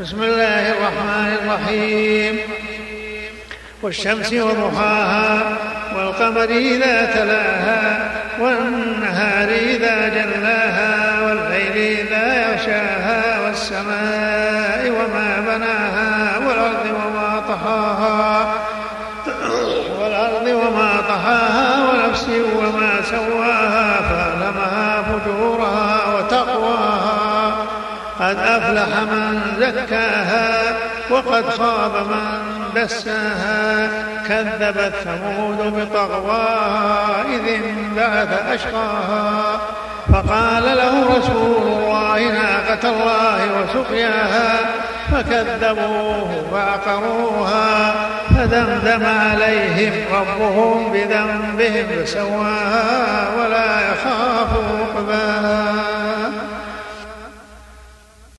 بسم الله الرحمن الرحيم. والشمس وضحاها والقمر إذا تلاها والنهار إذا جلاها والليل إذا يغشاها والسماء وما بناها والأرض وما طحاها والأرض وما طحاها ونفس وما سواها فألمها فجورها. قد أفلح من زكاها وقد خاب من دساها. كذبت ثمود بطغواها إذ انبعث أشقاها. فقال له رسول الله ناقة الله وسقياها. فكذبوه فعقروها. فدمدم عليهم ربهم بذنبهم فسواها. ولا